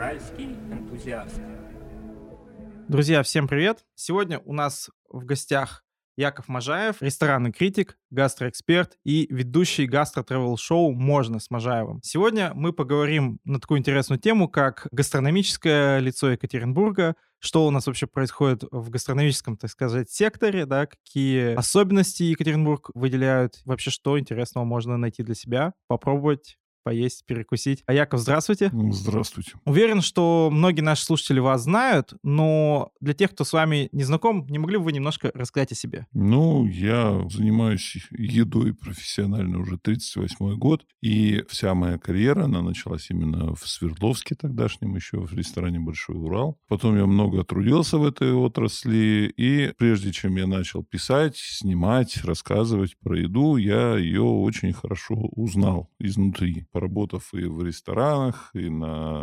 Уральский энтузиаст. Друзья, всем привет! Сегодня у нас в гостях Яков Можаев, ресторанный критик, гастроэксперт и ведущий гастро-тревел-шоу «Можно» с Можаевым. Сегодня мы поговорим на такую интересную тему, как гастрономическое лицо Екатеринбурга, что у нас вообще происходит в гастрономическом, так сказать, секторе, да, какие особенности Екатеринбург выделяют, вообще что интересного можно найти для себя, попробовать поесть, перекусить. А Яков, здравствуйте. Ну, Здравствуйте. Уверен, что многие наши слушатели вас знают, но для тех, кто с вами не знаком, не могли бы вы немножко рассказать о себе? Ну, я занимаюсь едой профессионально уже 38 год, и вся моя карьера, она началась именно в Свердловске тогдашнем, еще в ресторане «Большой Урал». Потом я много трудился в этой отрасли, и прежде чем я начал писать, снимать, рассказывать про еду, я ее очень хорошо узнал изнутри, поработав и в ресторанах, и на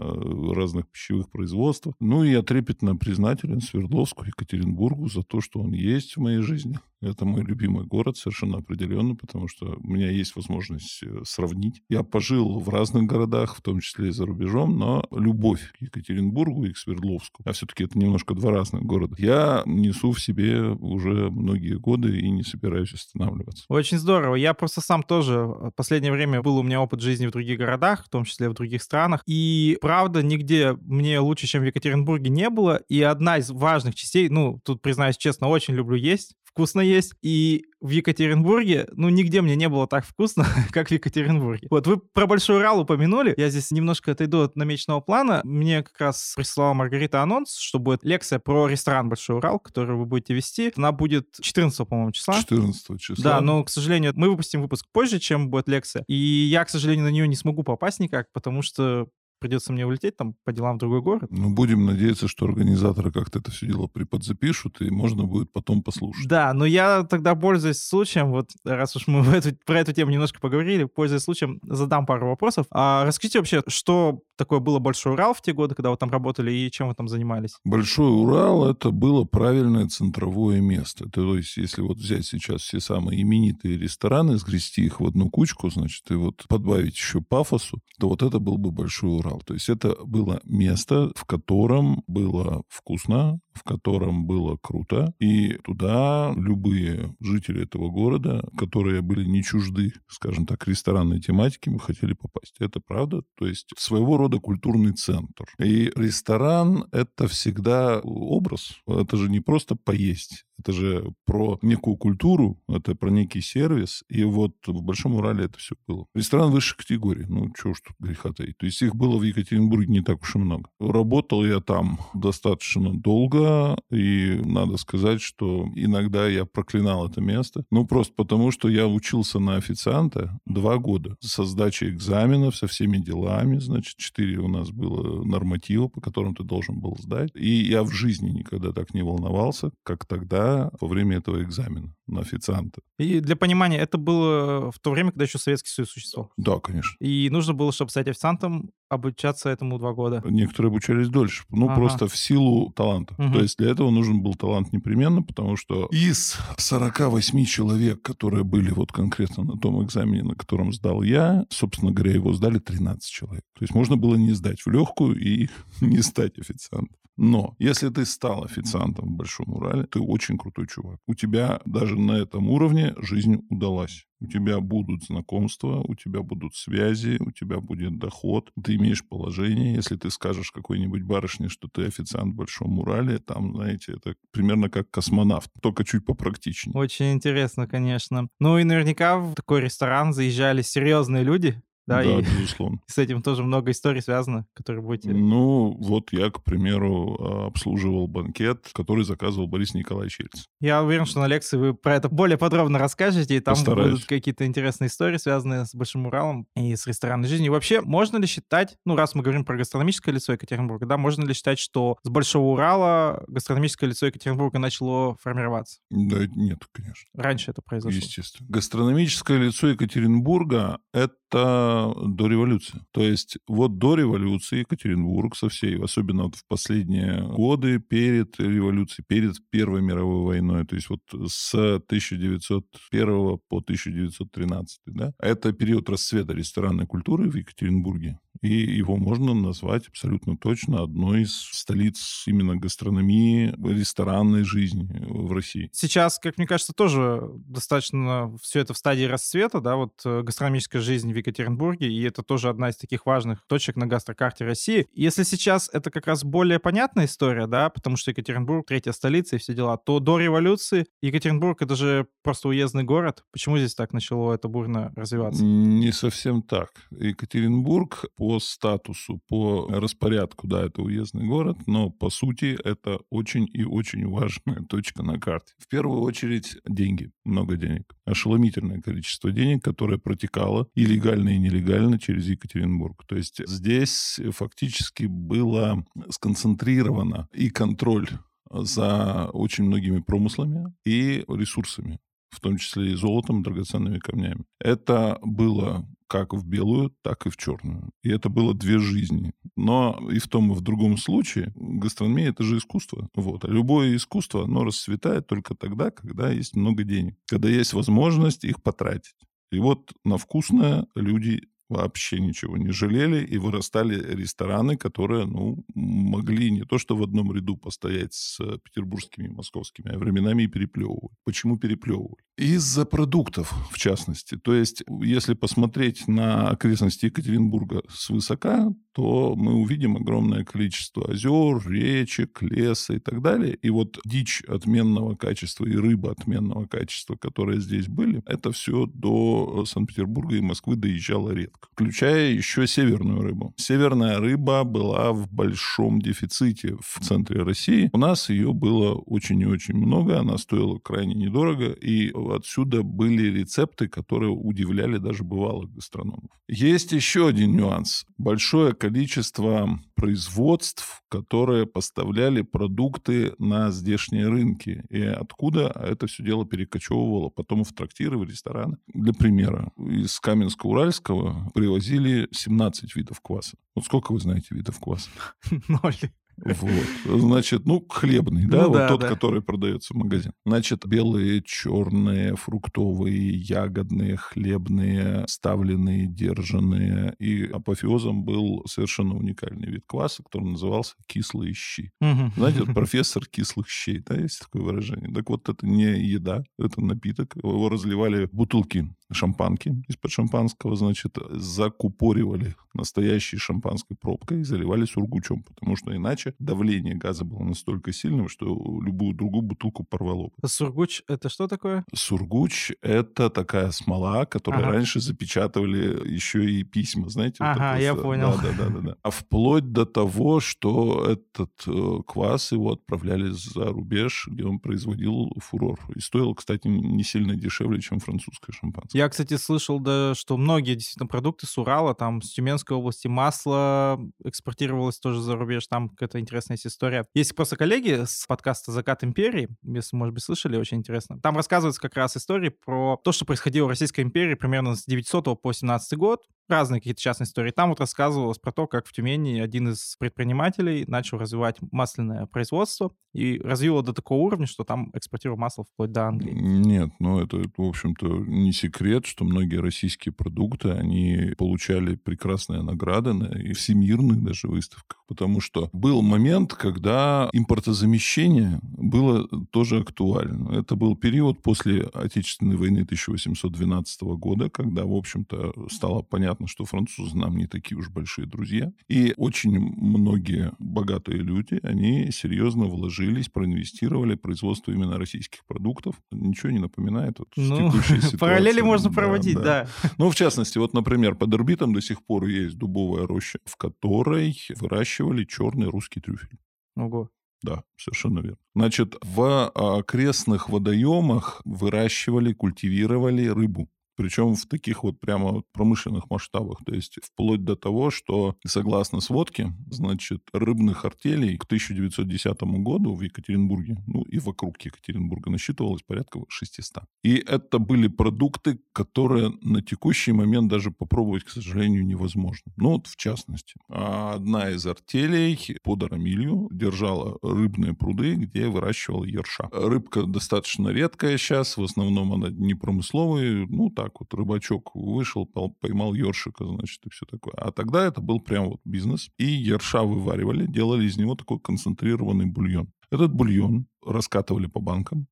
разных пищевых производствах. Ну, и я трепетно признателен Свердловску, Екатеринбургу за то, что он есть в моей жизни. Это мой любимый город совершенно определенно, потому что у меня есть возможность э, сравнить. Я пожил в разных городах, в том числе и за рубежом, но любовь к Екатеринбургу и к Свердловску, а все-таки это немножко два разных города, я несу в себе уже многие годы и не собираюсь останавливаться. Очень здорово. Я просто сам тоже в последнее время был у меня опыт жизни в других городах, в том числе в других странах. И правда, нигде мне лучше, чем в Екатеринбурге не было. И одна из важных частей, ну, тут, признаюсь честно, очень люблю есть вкусно есть. И в Екатеринбурге, ну, нигде мне не было так вкусно, как в Екатеринбурге. Вот, вы про Большой Урал упомянули. Я здесь немножко отойду от намеченного плана. Мне как раз прислала Маргарита анонс, что будет лекция про ресторан Большой Урал, который вы будете вести. Она будет 14, по-моему, числа. 14 числа. Да, но, к сожалению, мы выпустим выпуск позже, чем будет лекция. И я, к сожалению, на нее не смогу попасть никак, потому что придется мне улететь там по делам в другой город. Ну, будем надеяться, что организаторы как-то это все дело приподзапишут, и можно будет потом послушать. Да, но я тогда, пользуясь случаем, вот раз уж мы эту, про эту тему немножко поговорили, пользуясь случаем, задам пару вопросов. А расскажите вообще, что такое было Большой Урал в те годы, когда вы там работали, и чем вы там занимались? Большой Урал — это было правильное центровое место. То есть, если вот взять сейчас все самые именитые рестораны, сгрести их в одну кучку, значит, и вот подбавить еще пафосу, то вот это был бы Большой Урал. То есть это было место, в котором было вкусно, в котором было круто, и туда любые жители этого города, которые были не чужды, скажем так, ресторанной тематики, мы хотели попасть. Это правда? То есть своего рода культурный центр. И ресторан — это всегда образ. Это же не просто поесть. Это же про некую культуру, это про некий сервис. И вот в Большом Урале это все было. Ресторан высшей категории. Ну, чего ж тут греха таить. То есть их было в Екатеринбурге не так уж и много. Работал я там достаточно долго, и надо сказать, что иногда я проклинал это место. Ну, просто потому, что я учился на официанта два года. Со сдачей экзаменов, со всеми делами. Значит, четыре у нас было норматива, по которым ты должен был сдать. И я в жизни никогда так не волновался, как тогда во время этого экзамена на официанта. И для понимания, это было в то время, когда еще Советский Союз существовал. Да, конечно. И нужно было, чтобы стать официантом, обучаться этому два года. Некоторые обучались дольше. Ну, Ага. просто в силу таланта. Мгм. То есть для этого нужен был талант непременно, потому что из 48 человек, которые были вот конкретно на том экзамене, на котором сдал я, собственно говоря, его сдали 13 человек. То есть можно было не сдать в легкую и не стать официантом. Но если ты стал официантом в Большом Урале, ты очень крутой чувак. У тебя даже на этом уровне жизнь удалась. У тебя будут знакомства, у тебя будут связи, у тебя будет доход, ты имеешь положение. Если ты скажешь какой-нибудь барышне, что ты официант в Большом Урале, там, знаете, это примерно как космонавт, только чуть попрактичнее. Очень интересно, конечно. Ну и наверняка в такой ресторан заезжали серьезные люди, да, Да, и безусловно. с этим тоже много историй связано, которые будете... Ну, вот я, к примеру, обслуживал банкет, который заказывал Борис Николаевич Ельцин. Я уверен, что на лекции вы про это более подробно расскажете, и там Постараюсь. будут какие-то интересные истории, связанные с Большим Уралом и с ресторанной жизнью. И вообще, можно ли считать, ну, раз мы говорим про гастрономическое лицо Екатеринбурга, да, можно ли считать, что с Большого Урала гастрономическое лицо Екатеринбурга начало формироваться? Да, нет, конечно. Раньше это произошло. Естественно. Гастрономическое лицо Екатеринбурга – это до революции. То есть вот до революции Екатеринбург со всей, особенно вот в последние годы перед революцией, перед Первой мировой войной, то есть вот с 1901 по 1913, да, это период расцвета ресторанной культуры в Екатеринбурге. И его можно назвать абсолютно точно одной из столиц именно гастрономии, ресторанной жизни в России. Сейчас, как мне кажется, тоже достаточно все это в стадии расцвета, да, вот э, гастрономическая жизнь в Екатеринбурге, и это тоже одна из таких важных точек на гастрокарте России. Если сейчас это как раз более понятная история, да, потому что Екатеринбург третья столица и все дела, то до революции Екатеринбург это же просто уездный город. Почему здесь так начало это бурно развиваться? Не совсем так. Екатеринбург по статусу, по распорядку, да, это уездный город, но по сути это очень и очень важная точка на карте. В первую очередь деньги, много денег. Ошеломительное количество денег, которое протекало и легально, и нелегально через Екатеринбург. То есть здесь фактически было сконцентрировано и контроль за очень многими промыслами и ресурсами в том числе и золотом, драгоценными камнями. Это было как в белую, так и в черную. И это было две жизни. Но и в том, и в другом случае гастрономия — это же искусство. Вот. А любое искусство, оно расцветает только тогда, когда есть много денег, когда есть возможность их потратить. И вот на вкусное люди вообще ничего не жалели, и вырастали рестораны, которые, ну, могли не то что в одном ряду постоять с петербургскими и московскими, а временами и переплевывать. Почему переплевывали? Из-за продуктов, в частности. То есть, если посмотреть на окрестности Екатеринбурга свысока, то мы увидим огромное количество озер, речек, леса и так далее. И вот дичь отменного качества и рыба отменного качества, которые здесь были, это все до Санкт-Петербурга и Москвы доезжало редко включая еще северную рыбу. Северная рыба была в большом дефиците в центре России. У нас ее было очень и очень много, она стоила крайне недорого, и отсюда были рецепты, которые удивляли даже бывалых гастрономов. Есть еще один нюанс. Большое количество производств, которые поставляли продукты на здешние рынки. И откуда это все дело перекочевывало потом в трактиры, в рестораны. Для примера, из Каменска-Уральского привозили 17 видов кваса. Вот сколько вы знаете видов кваса? Ноль. Вот. Значит, ну, хлебный, да, Ну вот да, тот, да. который продается в магазин. Значит, белые, черные, фруктовые, ягодные, хлебные, ставленные, держанные. И апофеозом был совершенно уникальный вид кваса, который назывался кислые щи. Мгм. Знаете, вот профессор кислых щей, да, есть такое выражение. Так вот, это не еда, это напиток. Его разливали бутылки шампанки из-под шампанского, значит, закупоривали настоящей шампанской пробкой и заливали сургучом, потому что иначе давление газа было настолько сильным, что любую другую бутылку порвало. Сургуч — это что такое? Сургуч — это такая смола, которой Ага. раньше запечатывали еще и письма, знаете? вот Ага, это я вот, понял. Да, да, да, да. А вплоть до того, что этот э, квас его отправляли за рубеж, где он производил фурор. И стоил, кстати, не сильно дешевле, чем французское шампанское. Я, кстати, слышал, да, что многие действительно продукты с Урала, там, с Тюменской области, масло экспортировалось тоже за рубеж, там какая-то интересная есть история. Есть просто коллеги с подкаста «Закат империи», если, может быть, слышали, очень интересно. Там рассказывается как раз истории про то, что происходило в Российской империи примерно с 900 по 17 год, разные какие-то частные истории. Там вот рассказывалось про то, как в Тюмени один из предпринимателей начал развивать масляное производство и развил его до такого уровня, что там экспортировал масло вплоть до Англии. Нет, ну это, в общем-то, не секрет, что многие российские продукты, они получали прекрасные награды на и всемирных даже выставках, потому что был момент, когда импортозамещение было тоже актуально. Это был период после Отечественной войны 1812 года, когда, в общем-то, стало понятно, что французы нам не такие уж большие друзья. И очень многие богатые люди, они серьезно вложились, проинвестировали в производство именно российских продуктов. Ничего не напоминает вот, Ну, параллели можно Да, проводить, да. ну, в частности, вот, например, под орбитом до сих пор есть дубовая роща, в которой выращивали черный русский трюфель. Ого. Да, совершенно верно. Значит, в окрестных водоемах выращивали, культивировали рыбу. Причем в таких вот прямо промышленных масштабах. То есть вплоть до того, что, согласно сводке, значит, рыбных артелей к 1910 году в Екатеринбурге, ну и вокруг Екатеринбурга насчитывалось порядка 600. И это были продукты, которые на текущий момент даже попробовать, к сожалению, невозможно. Ну вот в частности, одна из артелей под Арамилью держала рыбные пруды, где выращивала ерша. Рыбка достаточно редкая сейчас, в основном она не промысловая, ну так, так вот, рыбачок вышел, поймал ершика, значит, и все такое. А тогда это был прям вот бизнес. И ерша вываривали, делали из него такой концентрированный бульон. Этот бульон раскатывали по банкам,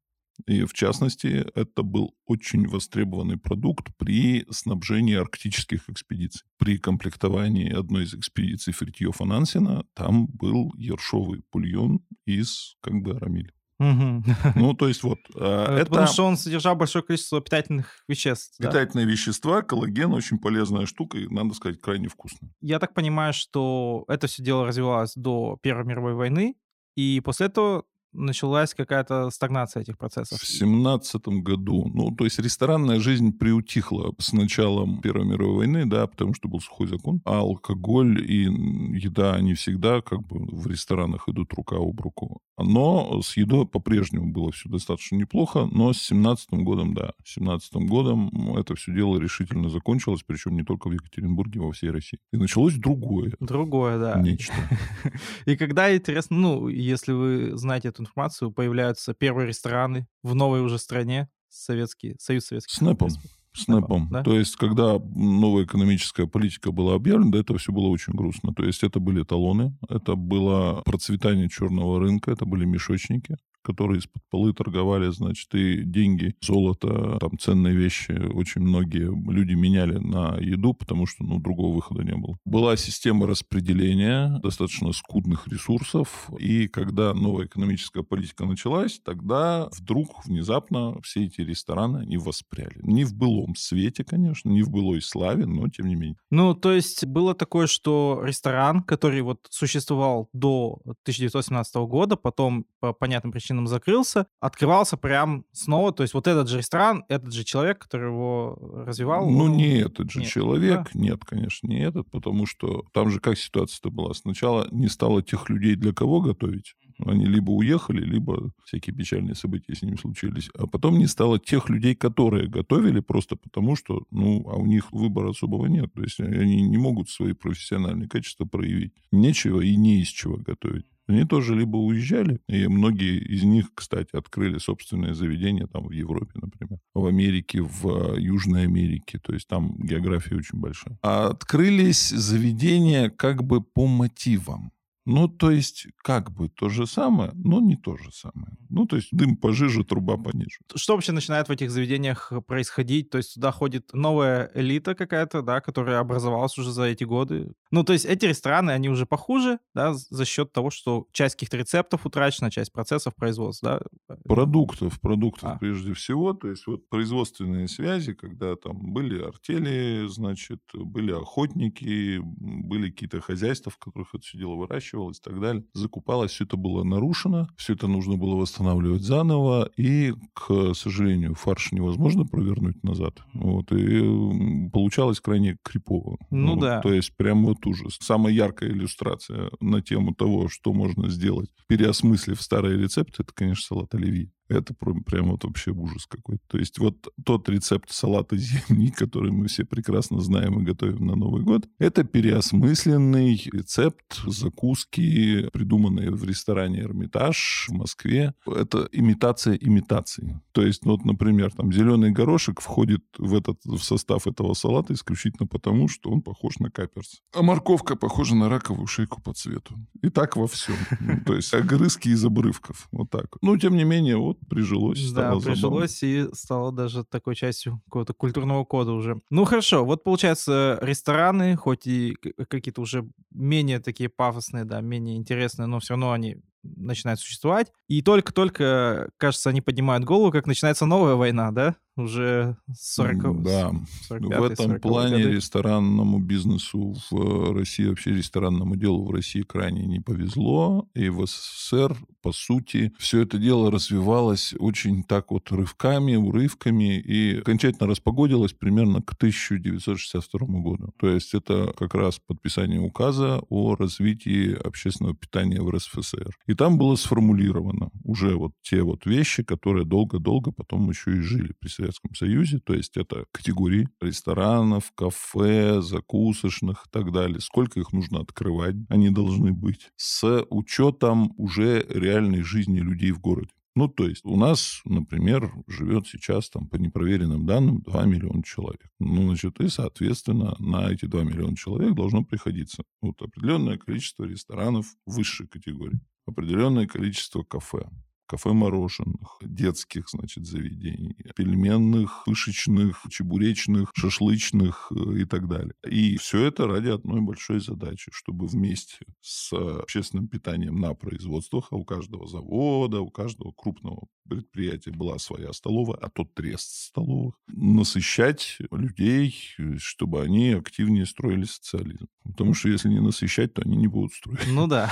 и, в частности, это был очень востребованный продукт при снабжении арктических экспедиций. При комплектовании одной из экспедиций Фритьёфа Нансена там был ершовый бульон из как бы арамиля. Угу. Ну, то есть вот... Это, это потому что он содержал большое количество питательных веществ. Питательные да? вещества, коллаген, очень полезная штука, и, надо сказать, крайне вкусно. Я так понимаю, что это все дело развивалось до Первой мировой войны, и после этого началась какая-то стагнация этих процессов? В семнадцатом году. Ну, то есть ресторанная жизнь приутихла с началом Первой мировой войны, да, потому что был сухой закон. А алкоголь и еда, они всегда как бы в ресторанах идут рука об руку. Но с едой по-прежнему было все достаточно неплохо, но с семнадцатым годом, да, с семнадцатым годом это все дело решительно закончилось, причем не только в Екатеринбурге, во всей России. И началось другое. Другое, да. Нечто. И когда, интересно, ну, если вы знаете эту информацию, появляются первые рестораны в новой уже стране, Советский Союз Советских Снэпом. Снэпом. Да? То есть, когда новая экономическая политика была объявлена, до этого все было очень грустно. То есть, это были талоны, это было процветание черного рынка, это были мешочники которые из-под полы торговали, значит, и деньги, золото, там ценные вещи очень многие люди меняли на еду, потому что, ну, другого выхода не было. Была система распределения достаточно скудных ресурсов, и когда новая экономическая политика началась, тогда вдруг внезапно все эти рестораны, они воспряли. Не в былом свете, конечно, не в былой славе, но тем не менее. Ну, то есть было такое, что ресторан, который вот существовал до 1917 года, потом по понятным причинам магазином закрылся, открывался прям снова. То есть вот этот же ресторан, этот же человек, который его развивал. Ну, он... не этот же нет, человек. Да? Нет, конечно, не этот, потому что там же как ситуация-то была. Сначала не стало тех людей, для кого готовить. Они либо уехали, либо всякие печальные события с ними случились. А потом не стало тех людей, которые готовили просто потому, что, ну, а у них выбора особого нет. То есть они не могут свои профессиональные качества проявить. Нечего и не из чего готовить. Они тоже либо уезжали, и многие из них, кстати, открыли собственное заведение там в Европе, например, в Америке, в Южной Америке, то есть там география очень большая. А открылись заведения как бы по мотивам. Ну, то есть, как бы то же самое, но не то же самое. Ну, то есть, дым пожиже, труба пониже. Что вообще начинает в этих заведениях происходить? То есть, туда ходит новая элита какая-то, да, которая образовалась уже за эти годы. Ну, то есть, эти рестораны, они уже похуже, да, за счет того, что часть каких-то рецептов утрачена, часть процессов производства, да? Продуктов, продуктов а. прежде всего. То есть, вот производственные связи, когда там были артели, значит, были охотники, были какие-то хозяйства, в которых это все дело выращивали выращивалось и так далее. Закупалось, все это было нарушено, все это нужно было восстанавливать заново, и, к сожалению, фарш невозможно провернуть назад. Вот, и получалось крайне крипово. Ну вот, да. То есть прям вот ужас. Самая яркая иллюстрация на тему того, что можно сделать, переосмыслив старые рецепты, это, конечно, салат оливье. Это прям, вот вообще ужас какой-то. То есть вот тот рецепт салата зимний, который мы все прекрасно знаем и готовим на Новый год, это переосмысленный рецепт закуски, придуманный в ресторане «Эрмитаж» в Москве. Это имитация имитации. То есть, ну, вот, например, там зеленый горошек входит в, этот, в состав этого салата исключительно потому, что он похож на каперс. А морковка похожа на раковую шейку по цвету. И так во всем. То есть огрызки из обрывков. Вот так. Но, тем не менее, вот прижилось. Да, прижилось и стало даже такой частью какого-то культурного кода уже. Ну хорошо, вот получается рестораны, хоть и какие-то уже менее такие пафосные, да, менее интересные, но все равно они начинают существовать. И только-только, кажется, они поднимают голову, как начинается новая война, да? Уже 40 Да. В этом плане годы. ресторанному бизнесу в России, вообще ресторанному делу в России крайне не повезло. И в СССР, по сути, все это дело развивалось очень так вот рывками, урывками и окончательно распогодилось примерно к 1962 году. То есть это как раз подписание указа о развитии общественного питания в РСФСР. И там было сформулировано уже вот те вот вещи, которые долго-долго потом еще и жили при Советском Союзе. То есть это категории ресторанов, кафе, закусочных и так далее. Сколько их нужно открывать, они должны быть. С учетом уже реальной жизни людей в городе. Ну, то есть у нас, например, живет сейчас там по непроверенным данным 2 миллиона человек. Ну, значит, и, соответственно, на эти 2 миллиона человек должно приходиться вот определенное количество ресторанов высшей категории, определенное количество кафе, кафе-мороженых, детских, значит, заведений, пельменных, пышечных, чебуречных, шашлычных э, и так далее. И все это ради одной большой задачи, чтобы вместе с общественным питанием на производствах, а у каждого завода, у каждого крупного предприятия была своя столовая, а тот трест столовых, насыщать людей, чтобы они активнее строили социализм. Потому что если не насыщать, то они не будут строить. Ну да.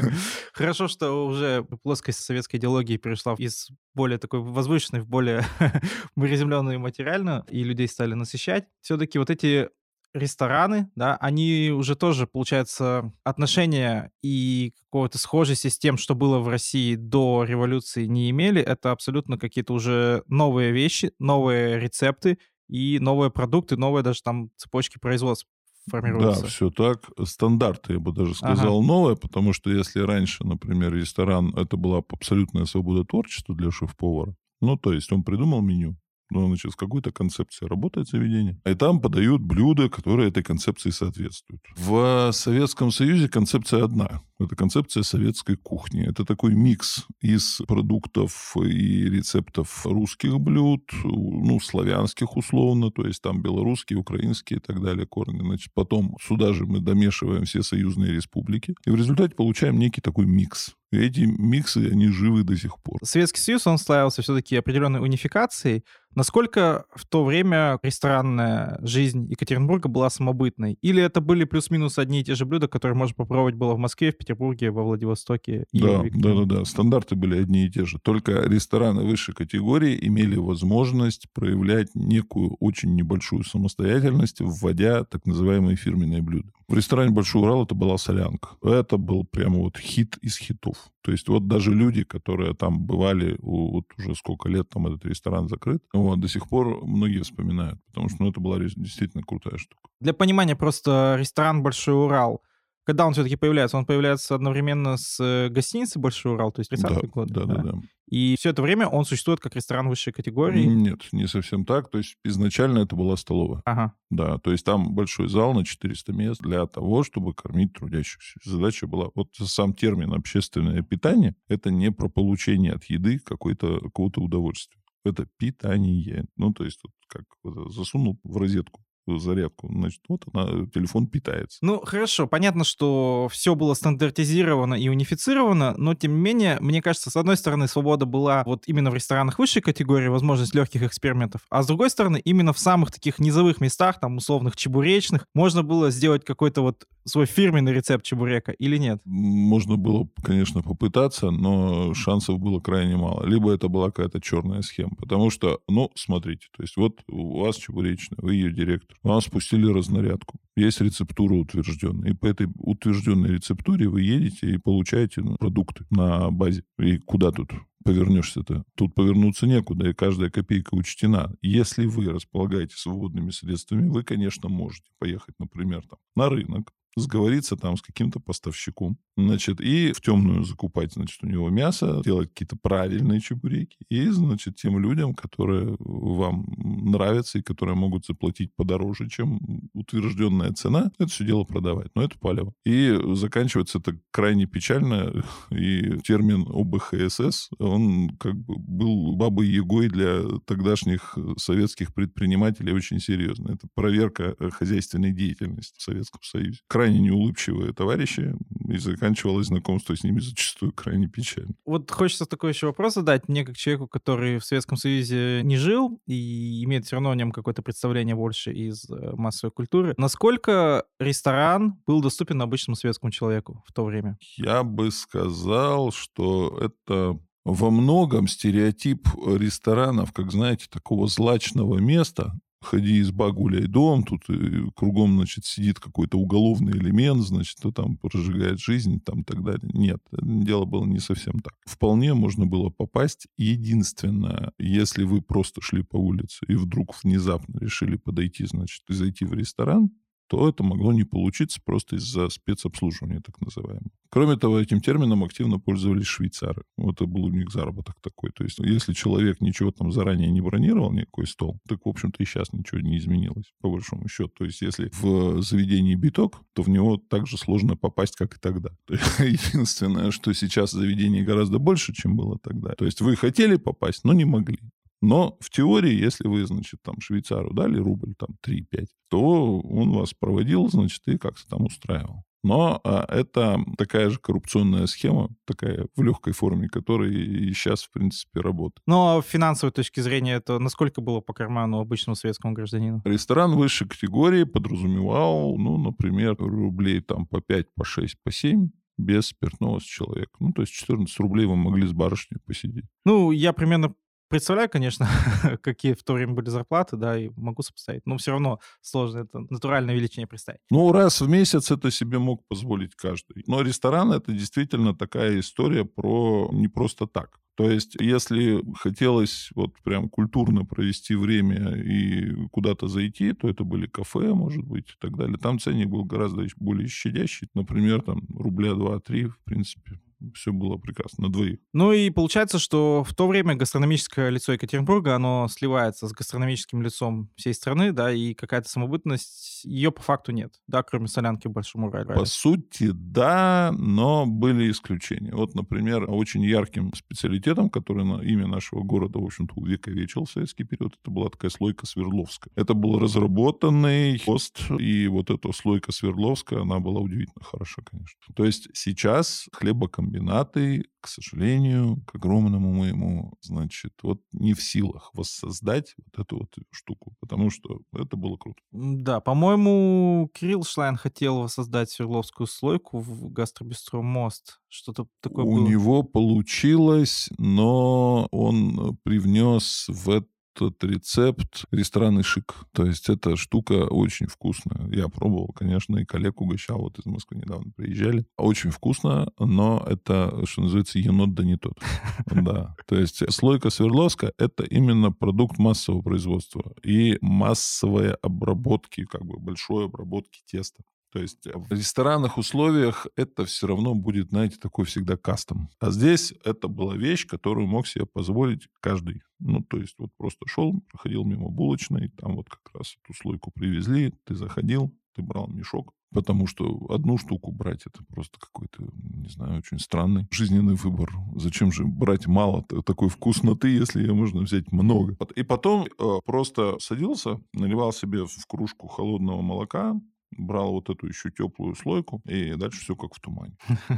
Хорошо, что уже плоскость советской идеологии перешла из более такой возвышенной в более приземленную материальную, и людей стали насыщать. Все-таки вот эти рестораны, да, они уже тоже, получается, отношения и какой-то схожести с тем, что было в России до революции, не имели. Это абсолютно какие-то уже новые вещи, новые рецепты и новые продукты, новые даже там цепочки производства формируются. Да, все так. Стандарты, я бы даже сказал, ага. новые, потому что если раньше, например, ресторан, это была абсолютная свобода творчества для шеф-повара, ну, то есть он придумал меню, ну, значит, с какой-то концепцией работает заведение. И там подают блюда, которые этой концепции соответствуют. В Советском Союзе концепция одна. Это концепция советской кухни. Это такой микс из продуктов и рецептов русских блюд, ну, славянских условно, то есть там белорусские, украинские и так далее корни. Значит, потом сюда же мы домешиваем все союзные республики. И в результате получаем некий такой микс. Эти миксы, они живы до сих пор. Советский Союз, он славился все-таки определенной унификацией. Насколько в то время ресторанная жизнь Екатеринбурга была самобытной? Или это были плюс-минус одни и те же блюда, которые можно попробовать было в Москве, в Петербурге, во Владивостоке? И да, да, да, да. Стандарты были одни и те же. Только рестораны высшей категории имели возможность проявлять некую очень небольшую самостоятельность, вводя так называемые фирменные блюда. В ресторане «Большой Урал» это была солянка. Это был прямо вот хит из хитов. То есть вот даже люди, которые там бывали, вот уже сколько лет там этот ресторан закрыт, вот, до сих пор многие вспоминают, потому что ну, это была действительно крутая штука. Для понимания просто ресторан «Большой Урал» когда он все-таки появляется? Он появляется одновременно с э, гостиницей «Большой Урал», то есть 30-й да, год. Да, да, да. И все это время он существует как ресторан высшей категории? Нет, не совсем так. То есть изначально это была столовая. Ага. Да, то есть там большой зал на 400 мест для того, чтобы кормить трудящихся. Задача была... Вот сам термин «общественное питание» — это не про получение от еды какой-то, какого-то удовольствия. Это питание. Ну, то есть вот как засунул в розетку зарядку. Значит, вот она, телефон питается. Ну, хорошо, понятно, что все было стандартизировано и унифицировано, но, тем не менее, мне кажется, с одной стороны, свобода была вот именно в ресторанах высшей категории, возможность легких экспериментов, а с другой стороны, именно в самых таких низовых местах, там, условных чебуречных, можно было сделать какой-то вот свой фирменный рецепт чебурека или нет? Можно было, конечно, попытаться, но шансов было крайне мало. Либо это была какая-то черная схема, потому что, ну, смотрите, то есть вот у вас чебуречная, вы ее директор, вам спустили разнарядку, есть рецептура утвержденная, и по этой утвержденной рецептуре вы едете и получаете ну, продукты на базе. И куда тут повернешься-то? Тут повернуться некуда, и каждая копейка учтена. Если вы располагаете свободными средствами, вы, конечно, можете поехать, например, там, на рынок, сговориться там с каким-то поставщиком, значит, и в темную закупать, значит, у него мясо, делать какие-то правильные чебуреки, и, значит, тем людям, которые вам нравятся и которые могут заплатить подороже, чем утвержденная цена, это все дело продавать. Но это палево. И заканчивается это крайне печально, и термин ОБХСС, он как бы был бабой егой для тогдашних советских предпринимателей очень серьезно. Это проверка хозяйственной деятельности в Советском Союзе крайне неулыбчивые товарищи, и заканчивалось знакомство с ними зачастую крайне печально. Вот хочется такой еще вопрос задать мне, как человеку, который в Советском Союзе не жил и имеет все равно о нем какое-то представление больше из э, массовой культуры. Насколько ресторан был доступен обычному советскому человеку в то время? Я бы сказал, что это во многом стереотип ресторанов, как, знаете, такого злачного места, ходи изба, гуляй дом, тут э, кругом, значит, сидит какой-то уголовный элемент, значит, кто там прожигает жизнь, там и так далее. Нет, дело было не совсем так. Вполне можно было попасть. Единственное, если вы просто шли по улице и вдруг внезапно решили подойти, значит, и зайти в ресторан, то это могло не получиться просто из-за спецобслуживания, так называемого. Кроме того, этим термином активно пользовались швейцары. Вот это был у них заработок такой. То есть, если человек ничего там заранее не бронировал, никакой стол, так, в общем-то, и сейчас ничего не изменилось, по большому счету. То есть, если в заведении биток, то в него так же сложно попасть, как и тогда. Единственное, что сейчас заведений гораздо больше, чем было тогда. То есть, вы хотели попасть, но не могли. Но в теории, если вы, значит, там швейцару дали рубль, там 3-5, то он вас проводил, значит, и как-то там устраивал. Но а, это такая же коррупционная схема, такая в легкой форме, которая и сейчас, в принципе, работает. Но с финансовой точки зрения это насколько было по карману обычному советскому гражданину? Ресторан высшей категории подразумевал, ну, например, рублей там по 5, по 6, по 7 без спиртного с человека. Ну, то есть 14 рублей вы могли с барышней посидеть. Ну, я примерно представляю, конечно, какие в то время были зарплаты, да, и могу сопоставить. Но все равно сложно это натуральное величине представить. Ну, раз в месяц это себе мог позволить каждый. Но ресторан — это действительно такая история про не просто так. То есть, если хотелось вот прям культурно провести время и куда-то зайти, то это были кафе, может быть, и так далее. Там ценник был гораздо более щадящий. Например, там рубля 2-3, в принципе, все было прекрасно, на двоих. Ну и получается, что в то время гастрономическое лицо Екатеринбурга, оно сливается с гастрономическим лицом всей страны, да, и какая-то самобытность, ее по факту нет, да, кроме солянки в Большом Урале. По сути, да, но были исключения. Вот, например, очень ярким специалитетом, который на имя нашего города, в общем-то, увековечил в советский период, это была такая слойка Свердловская. Это был разработанный пост, и вот эта слойка Свердловская, она была удивительно хороша, конечно. То есть сейчас хлебокомбинат комбинаты, к сожалению, к огромному моему, значит, вот не в силах воссоздать вот эту вот штуку, потому что это было круто. Да, по-моему, Кирилл Шлайн хотел воссоздать Свердловскую слойку в гастробистро «Мост». Что-то такое У было. него получилось, но он привнес в это этот рецепт ресторанный шик. То есть эта штука очень вкусная. Я пробовал, конечно, и коллег угощал. Вот из Москвы недавно приезжали. Очень вкусно, но это, что называется, енот да не тот. Да. То есть слойка Свердловска — это именно продукт массового производства и массовой обработки, как бы большой обработки теста. То есть в ресторанных условиях это все равно будет, знаете, такой всегда кастом. А здесь это была вещь, которую мог себе позволить каждый. Ну, то есть вот просто шел, проходил мимо булочной, там вот как раз эту слойку привезли, ты заходил, ты брал мешок, потому что одну штуку брать это просто какой-то, не знаю, очень странный жизненный выбор. Зачем же брать мало такой вкусноты, если ее можно взять много? И потом э, просто садился, наливал себе в кружку холодного молока, брал вот эту еще теплую слойку, и дальше все как в тумане.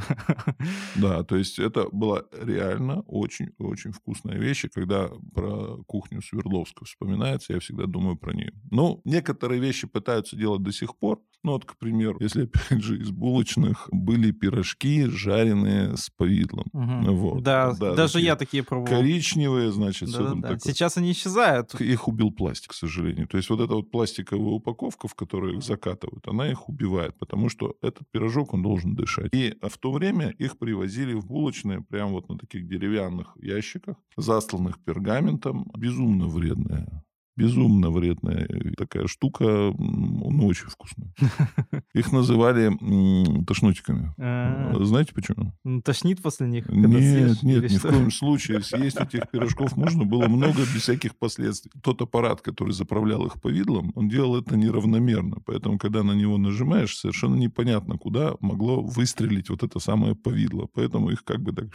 Да, то есть это была реально очень-очень вкусная вещь, и когда про кухню Свердловска вспоминается, я всегда думаю про нее. Ну, некоторые вещи пытаются делать до сих пор, ну, вот, к примеру, если, опять же, из булочных были пирожки, жареные с повидлом. Мгм. Вот. Да, Да, даже такие я такие пробовал. Коричневые, значит, этим Да-да-да. такой- Сейчас они исчезают. их убил пластик, к сожалению. То есть вот эта вот пластиковая упаковка, в которую их закатывают, она их убивает, потому что этот пирожок, он должен дышать. И в то время их привозили в булочные прямо вот на таких деревянных ящиках, засланных пергаментом. Безумно вредная Безумно вредная такая штука, м, ну, очень вкусная. Их называли тошнотиками. А, Знаете почему? ну, Тошнит после них, Нет, нет, ни в коем случае. Съесть этих пирожков можно было много без всяких последствий. Тот аппарат, который заправлял их повидлом, он делал это неравномерно. Поэтому, когда на него нажимаешь, совершенно непонятно, куда могло выстрелить вот это самое повидло. Поэтому их как бы так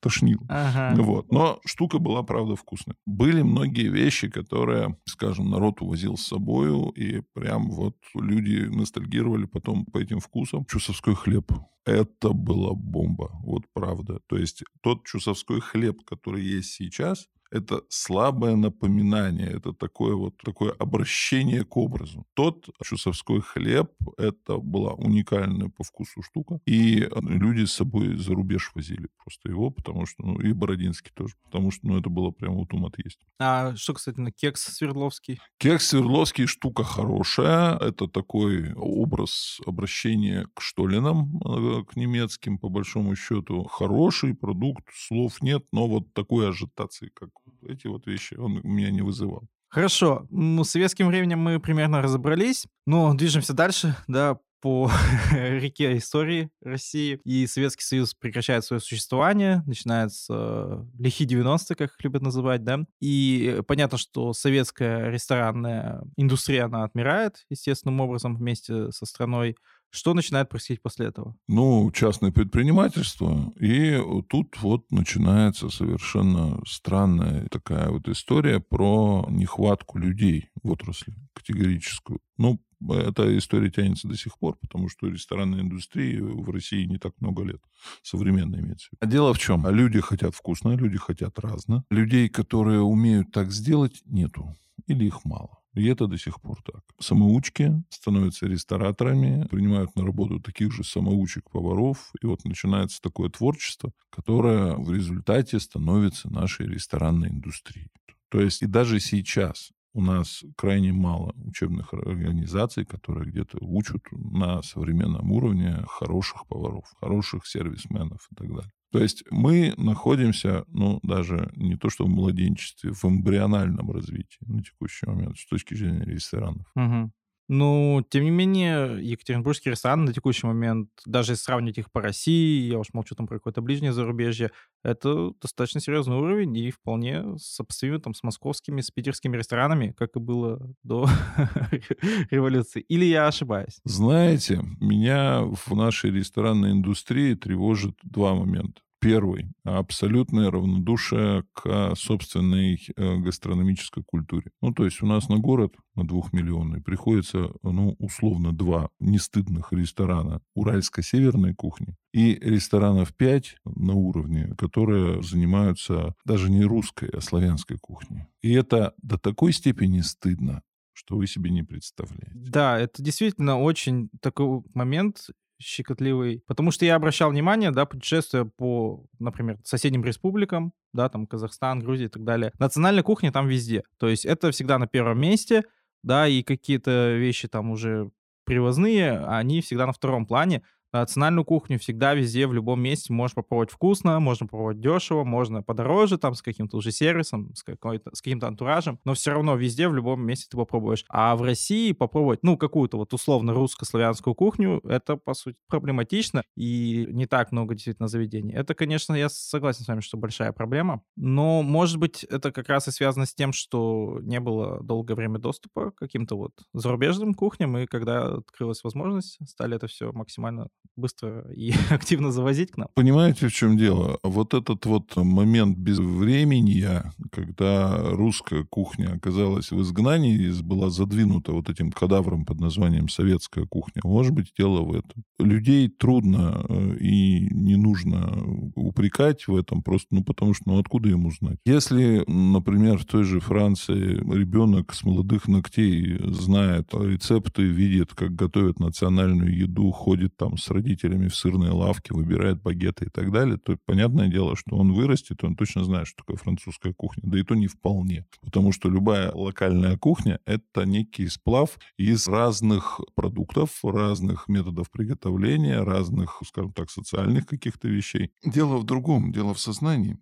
тошнило. Ага. Вот. Но штука была, правда, вкусная. Были многие вещи, которые, скажем, народ увозил с собою, и прям вот люди ностальгировали потом по этим вкусам. Чусовской хлеб. Это была бомба. Вот правда. То есть тот чусовской хлеб, который есть сейчас, это слабое напоминание, это такое вот такое обращение к образу. Тот чусовской хлеб, это была уникальная по вкусу штука. И люди с собой за рубеж возили просто его, потому что, ну, и Бородинский тоже, потому что, ну, это было прям вот ум отъесть. А что, кстати, на кекс Свердловский? Кекс Свердловский штука хорошая. Это такой образ обращения к штолинам, э, к немецким, по большому счету. Хороший продукт, слов нет, но вот такой ажитации, как эти вот вещи, он меня не вызывал. Хорошо, ну, с советским временем мы примерно разобрались, но движемся дальше, да, по реке истории России. И Советский Союз прекращает свое существование, начинается лихие 90-е, как их любят называть, да. И понятно, что советская ресторанная индустрия, она отмирает естественным образом вместе со страной. Что начинает происходить после этого? Ну, частное предпринимательство. И тут вот начинается совершенно странная такая вот история про нехватку людей в отрасли категорическую. Ну, эта история тянется до сих пор, потому что ресторанной индустрии в России не так много лет. Современная имеется. А дело в чем? Люди хотят вкусно, люди хотят разно. Людей, которые умеют так сделать, нету. Или их мало. И это до сих пор так. Самоучки становятся рестораторами, принимают на работу таких же самоучек-поваров, и вот начинается такое творчество, которое в результате становится нашей ресторанной индустрией. То есть и даже сейчас у нас крайне мало учебных организаций, которые где-то учат на современном уровне хороших поваров, хороших сервисменов и так далее. То есть мы находимся, ну, даже не то что в младенчестве, в эмбриональном развитии на текущий момент с точки зрения ресторанов. Угу. Ну, тем не менее, екатеринбургские рестораны на текущий момент, даже если сравнить их по России, я уж молчу там про какое-то ближнее зарубежье, это достаточно серьезный уровень и вполне сопоставим там с московскими, с питерскими ресторанами, как и было до революции. Или я ошибаюсь? Знаете, меня в нашей ресторанной индустрии тревожит два момента. Первый — абсолютное равнодушие к собственной э, гастрономической культуре. Ну, то есть у нас на город, на двухмиллионный, приходится, ну, условно, два нестыдных ресторана уральско-северной кухни и ресторанов пять на уровне, которые занимаются даже не русской, а славянской кухней. И это до такой степени стыдно, что вы себе не представляете. Да, это действительно очень такой момент, щекотливый. Потому что я обращал внимание, да, путешествуя по, например, соседним республикам, да, там Казахстан, Грузия и так далее. Национальная кухня там везде. То есть это всегда на первом месте, да, и какие-то вещи там уже привозные, они всегда на втором плане национальную кухню всегда везде, в любом месте можешь попробовать вкусно, можно попробовать дешево, можно подороже, там, с каким-то уже сервисом, с, какой-то, с каким-то антуражем, но все равно везде, в любом месте ты попробуешь. А в России попробовать, ну, какую-то вот условно русско-славянскую кухню, это, по сути, проблематично, и не так много действительно заведений. Это, конечно, я согласен с вами, что большая проблема, но, может быть, это как раз и связано с тем, что не было долгое время доступа к каким-то вот зарубежным кухням, и когда открылась возможность, стали это все максимально быстро и активно завозить к нам. Понимаете, в чем дело? Вот этот вот момент безвременья, когда русская кухня оказалась в изгнании, была задвинута вот этим кадавром под названием советская кухня, может быть, дело в этом. Людей трудно э, и не нужно упрекать в этом, просто ну потому что ну откуда ему знать? Если, например, в той же Франции ребенок с молодых ногтей знает рецепты, видит, как готовят национальную еду, ходит там с родителями в сырные лавки, выбирает багеты и так далее, то понятное дело, что он вырастет, он точно знает, что такое французская кухня. Да и то не вполне. Потому что любая локальная кухня — это некий сплав из разных продуктов, разных методов приготовления, разных, скажем так, социальных каких-то вещей. Дело в другом, дело в сознании.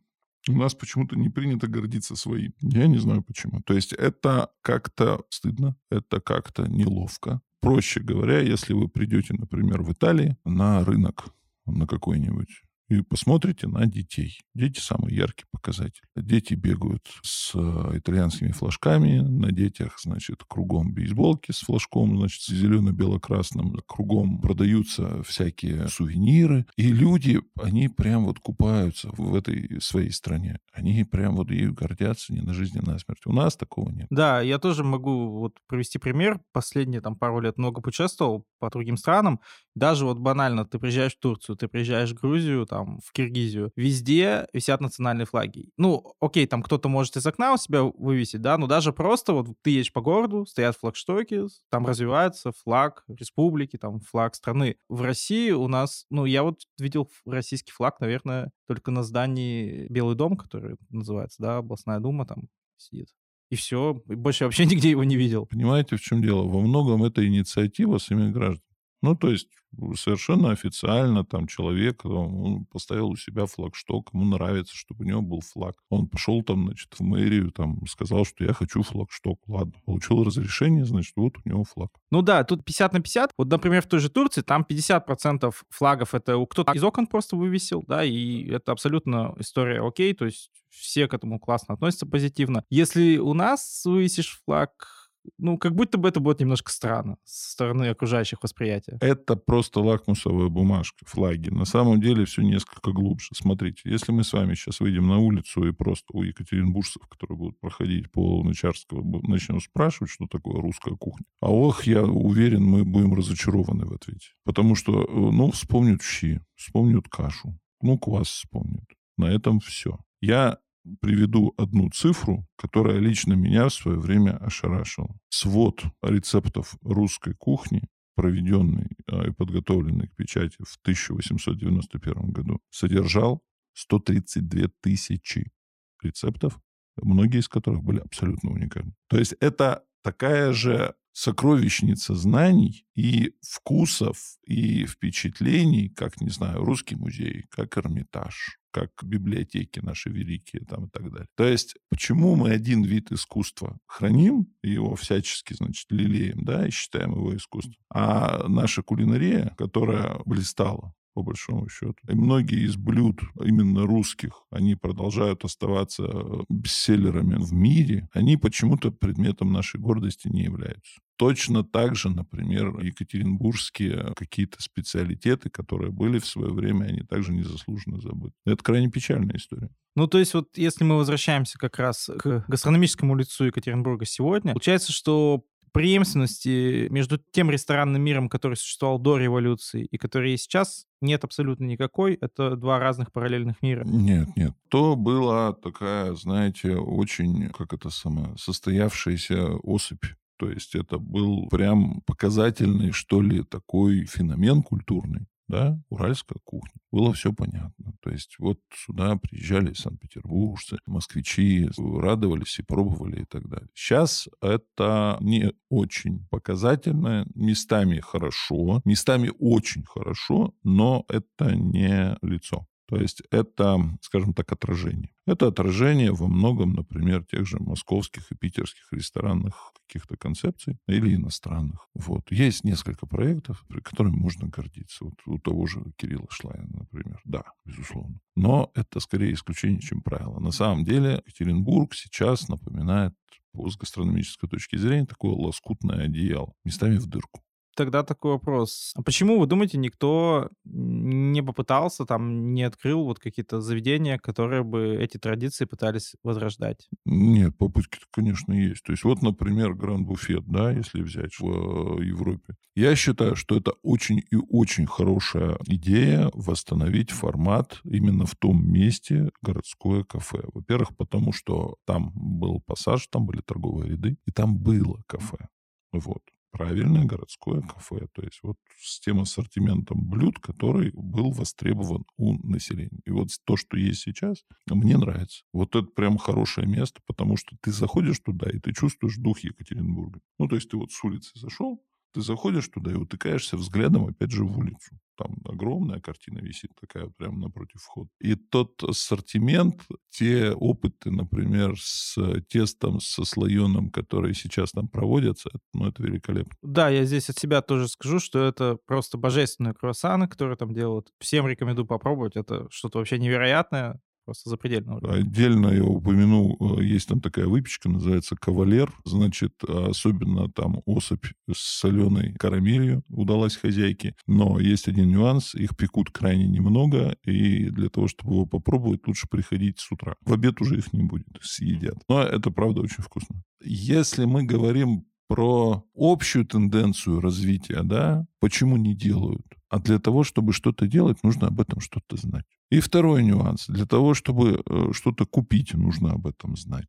У нас почему-то не принято гордиться своим. Я не знаю почему. То есть это как-то стыдно, это как-то неловко, Проще говоря, если вы придете, например, в Италии на рынок на какой-нибудь, и посмотрите на детей. Дети самый яркий показатель. Дети бегают с э, итальянскими флажками, на детях, значит, кругом бейсболки с флажком, значит, зелено-бело-красным, кругом продаются всякие сувениры, и люди, они прям вот купаются в этой своей стране. Они прям вот ею гордятся не на жизнь, а на смерть. У нас такого нет. Да, я тоже могу вот привести пример. Последние там пару лет много путешествовал по другим странам. Даже вот банально, ты приезжаешь в Турцию, ты приезжаешь в Грузию, там, в Киргизию, везде висят национальные флаги. Ну, окей, там кто-то может из окна у себя вывесить, да, но даже просто вот ты едешь по городу, стоят флагштоки, там развивается флаг республики, там флаг страны. В России у нас, ну, я вот видел российский флаг, наверное, только на здании Белый дом, который называется, да, областная дума там сидит. И все, больше вообще нигде его не видел. Понимаете, в чем дело? Во многом это инициатива самих граждан. Ну, то есть совершенно официально там человек он поставил у себя флагшток, ему нравится, чтобы у него был флаг. Он пошел там, значит, в мэрию, там, сказал, что я хочу флагшток. Ладно, получил разрешение, значит, вот у него флаг. Ну да, тут 50 на 50. Вот, например, в той же Турции там 50% флагов это кто-то из окон просто вывесил, да, и это абсолютно история окей, то есть все к этому классно относятся позитивно. Если у нас вывесишь флаг, ну, как будто бы это будет немножко странно со стороны окружающих восприятия. Это просто лакмусовая бумажка, флаги. На самом деле все несколько глубже. Смотрите, если мы с вами сейчас выйдем на улицу и просто у екатеринбуржцев, которые будут проходить по Луначарского, начнем спрашивать, что такое русская кухня, а ох, я уверен, мы будем разочарованы в ответе. Потому что, э, ну, вспомнят щи, вспомнят кашу, ну, квас вспомнят. На этом все. Я приведу одну цифру, которая лично меня в свое время ошарашила. Свод рецептов русской кухни, проведенный а, и подготовленный к печати в 1891 году, содержал 132 тысячи рецептов, многие из которых были абсолютно уникальны. То есть это такая же сокровищница знаний и вкусов, и впечатлений, как, не знаю, русский музей, как Эрмитаж, как библиотеки наши великие там и так далее. То есть почему мы один вид искусства храним, его всячески, значит, лелеем, да, и считаем его искусством, а наша кулинария, которая блистала, по большому счету. И многие из блюд, именно русских, они продолжают оставаться э, бестселлерами в мире, они почему-то предметом нашей гордости не являются. Точно так же, например, екатеринбургские какие-то специалитеты, которые были в свое время, они также незаслуженно забыты. Это крайне печальная история. Ну, то есть вот если мы возвращаемся как раз к гастрономическому лицу Екатеринбурга сегодня, получается, что преемственности между тем ресторанным миром, который существовал до революции и который есть сейчас, нет абсолютно никакой. Это два разных параллельных мира. Нет, нет. То была такая, знаете, очень, как это самое, состоявшаяся особь то есть это был прям показательный, что ли, такой феномен культурный да, уральская кухня. Было все понятно. То есть вот сюда приезжали санкт-петербуржцы, москвичи, радовались и пробовали и так далее. Сейчас это не очень показательно, местами хорошо, местами очень хорошо, но это не лицо. То есть это, скажем так, отражение. Это отражение во многом, например, тех же московских и питерских ресторанных каких-то концепций или иностранных. Вот. Есть несколько проектов, которыми можно гордиться. Вот у того же Кирилла Шлайна, например. Да, безусловно. Но это скорее исключение, чем правило. На самом деле Екатеринбург сейчас напоминает с гастрономической точки зрения такое лоскутное одеяло, местами в дырку тогда такой вопрос. А почему, вы думаете, никто не попытался, там, не открыл вот какие-то заведения, которые бы эти традиции пытались возрождать? Нет, попытки конечно, есть. То есть вот, например, Гранд-буфет, да, если взять в э, Европе. Я считаю, что это очень и очень хорошая идея восстановить формат именно в том месте городское кафе. Во-первых, потому что там был пассаж, там были торговые ряды, и там было кафе. Вот правильное городское кафе. То есть вот с тем ассортиментом блюд, который был востребован у населения. И вот то, что есть сейчас, мне нравится. Вот это прям хорошее место, потому что ты заходишь туда, и ты чувствуешь дух Екатеринбурга. Ну, то есть ты вот с улицы зашел, ты заходишь туда и утыкаешься взглядом, опять же, в улицу. Там огромная картина висит такая прямо напротив входа. И тот ассортимент, те опыты, например, с тестом, со слоеным, которые сейчас там проводятся, ну, это великолепно. Да, я здесь от себя тоже скажу, что это просто божественные круассаны, которые там делают. Всем рекомендую попробовать. Это что-то вообще невероятное просто запредельно. Отдельно я упомянул, э, есть там такая выпечка, называется кавалер. Значит, особенно там особь с соленой карамелью удалась хозяйке. Но есть один нюанс, их пекут крайне немного, и для того, чтобы его попробовать, лучше приходить с утра. В обед уже их не будет, съедят. Но это, правда, очень вкусно. Если мы говорим про общую тенденцию развития, да, почему не делают? А для того, чтобы что-то делать, нужно об этом что-то знать. И второй нюанс. Для того, чтобы э, что-то купить, нужно об этом знать.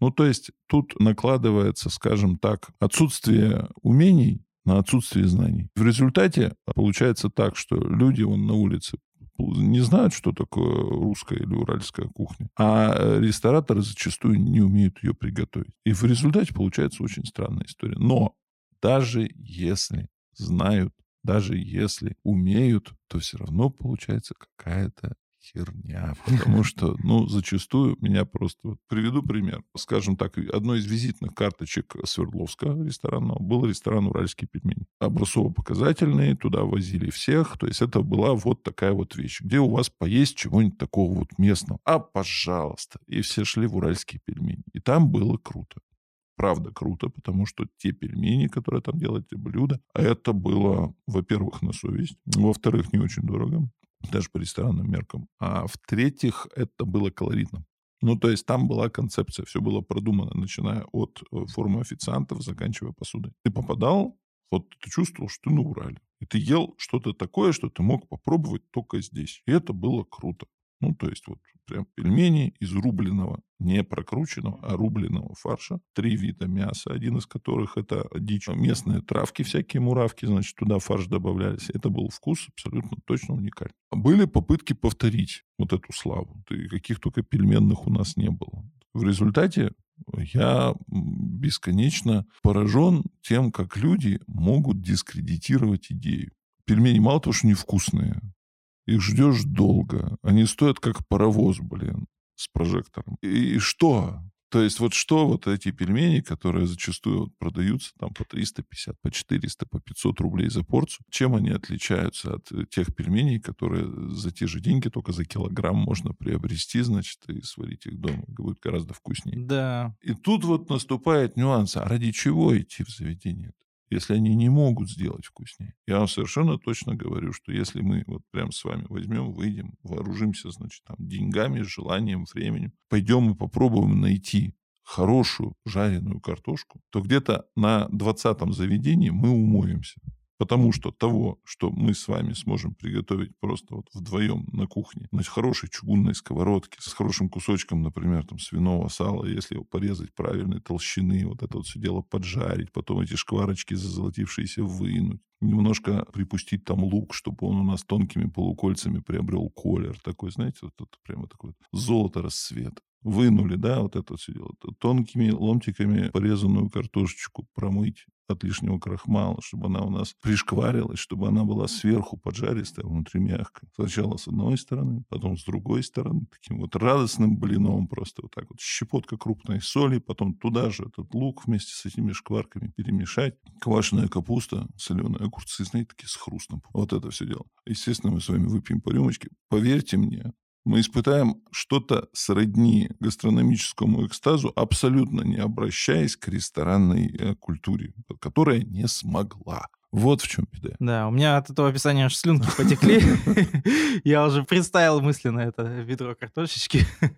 Ну, то есть тут накладывается, скажем так, отсутствие умений на отсутствие знаний. В результате получается так, что люди вон на улице не знают, что такое русская или уральская кухня, а рестораторы зачастую не умеют ее приготовить. И в результате получается очень странная история. Но даже если знают даже если умеют, то все равно получается какая-то херня, потому что, ну, зачастую меня просто... Вот приведу пример. Скажем так, одной из визитных карточек Свердловска ресторанного был ресторан «Уральские пельмени». Образцово-показательные, туда возили всех, то есть это была вот такая вот вещь, где у вас поесть чего-нибудь такого вот местного. А, пожалуйста. И все шли в «Уральские пельмени». И там было круто правда круто, потому что те пельмени, которые там делали, те блюда, это было, во-первых, на совесть, во-вторых, не очень дорого, даже по ресторанным меркам. А в-третьих, это было колоритно. Ну, то есть там была концепция, все было продумано, начиная от э, формы официантов, заканчивая посудой. Ты попадал, вот ты чувствовал, что ты на Урале. И ты ел что-то такое, что ты мог попробовать только здесь. И это было круто. Ну, то есть вот прям пельмени из рубленого, не прокрученного, а рубленого фарша. Три вида мяса, один из которых это дичь. Местные травки, всякие муравки, значит, туда фарш добавлялись. Это был вкус абсолютно точно уникальный. Были попытки повторить вот эту славу. И каких только пельменных у нас не было. В результате я бесконечно поражен тем, как люди могут дискредитировать идею. Пельмени мало того, что невкусные, их ждешь долго. Они стоят как паровоз, блин, с прожектором. И, и что? То есть вот что вот эти пельмени, которые зачастую продаются там по 350, по 400, по 500 рублей за порцию, чем они отличаются от э, тех пельменей, которые за те же деньги, только за килограмм можно приобрести, значит, и сварить их дома. Будет гораздо вкуснее. Да. И тут вот наступает нюанс. А ради чего идти в заведение? Если они не могут сделать вкуснее. Я вам совершенно точно говорю, что если мы вот прям с вами возьмем, выйдем, вооружимся, значит, там, деньгами, желанием, временем, пойдем и попробуем найти хорошую жареную картошку, то где-то на 20-м заведении мы умоемся. Потому что того, что мы с вами сможем приготовить просто вот вдвоем на кухне, на хорошей чугунной сковородке, с хорошим кусочком, например, там свиного сала, если его порезать правильной толщины, вот это вот все дело поджарить, потом эти шкварочки зазолотившиеся вынуть, немножко припустить там лук, чтобы он у нас тонкими полукольцами приобрел колер такой, знаете, вот, вот прямо такой вот золото рассвет вынули, да, вот это все дело. Тонкими ломтиками порезанную картошечку промыть от лишнего крахмала, чтобы она у нас пришкварилась, чтобы она была сверху поджаристая, а внутри мягкая. Сначала с одной стороны, потом с другой стороны, таким вот радостным блином просто вот так вот. Щепотка крупной соли, потом туда же этот лук вместе с этими шкварками перемешать. Квашеная капуста, соленые огурцы, знаете, такие с хрустом. Вот это все дело. Естественно, мы с вами выпьем по рюмочке. Поверьте мне, мы испытаем что-то сродни гастрономическому экстазу, абсолютно не обращаясь к ресторанной э, культуре, которая не смогла. Вот в чем беда. Да, у меня от этого описания аж слюнки потекли. Я уже представил мысленно это ведро картошечки.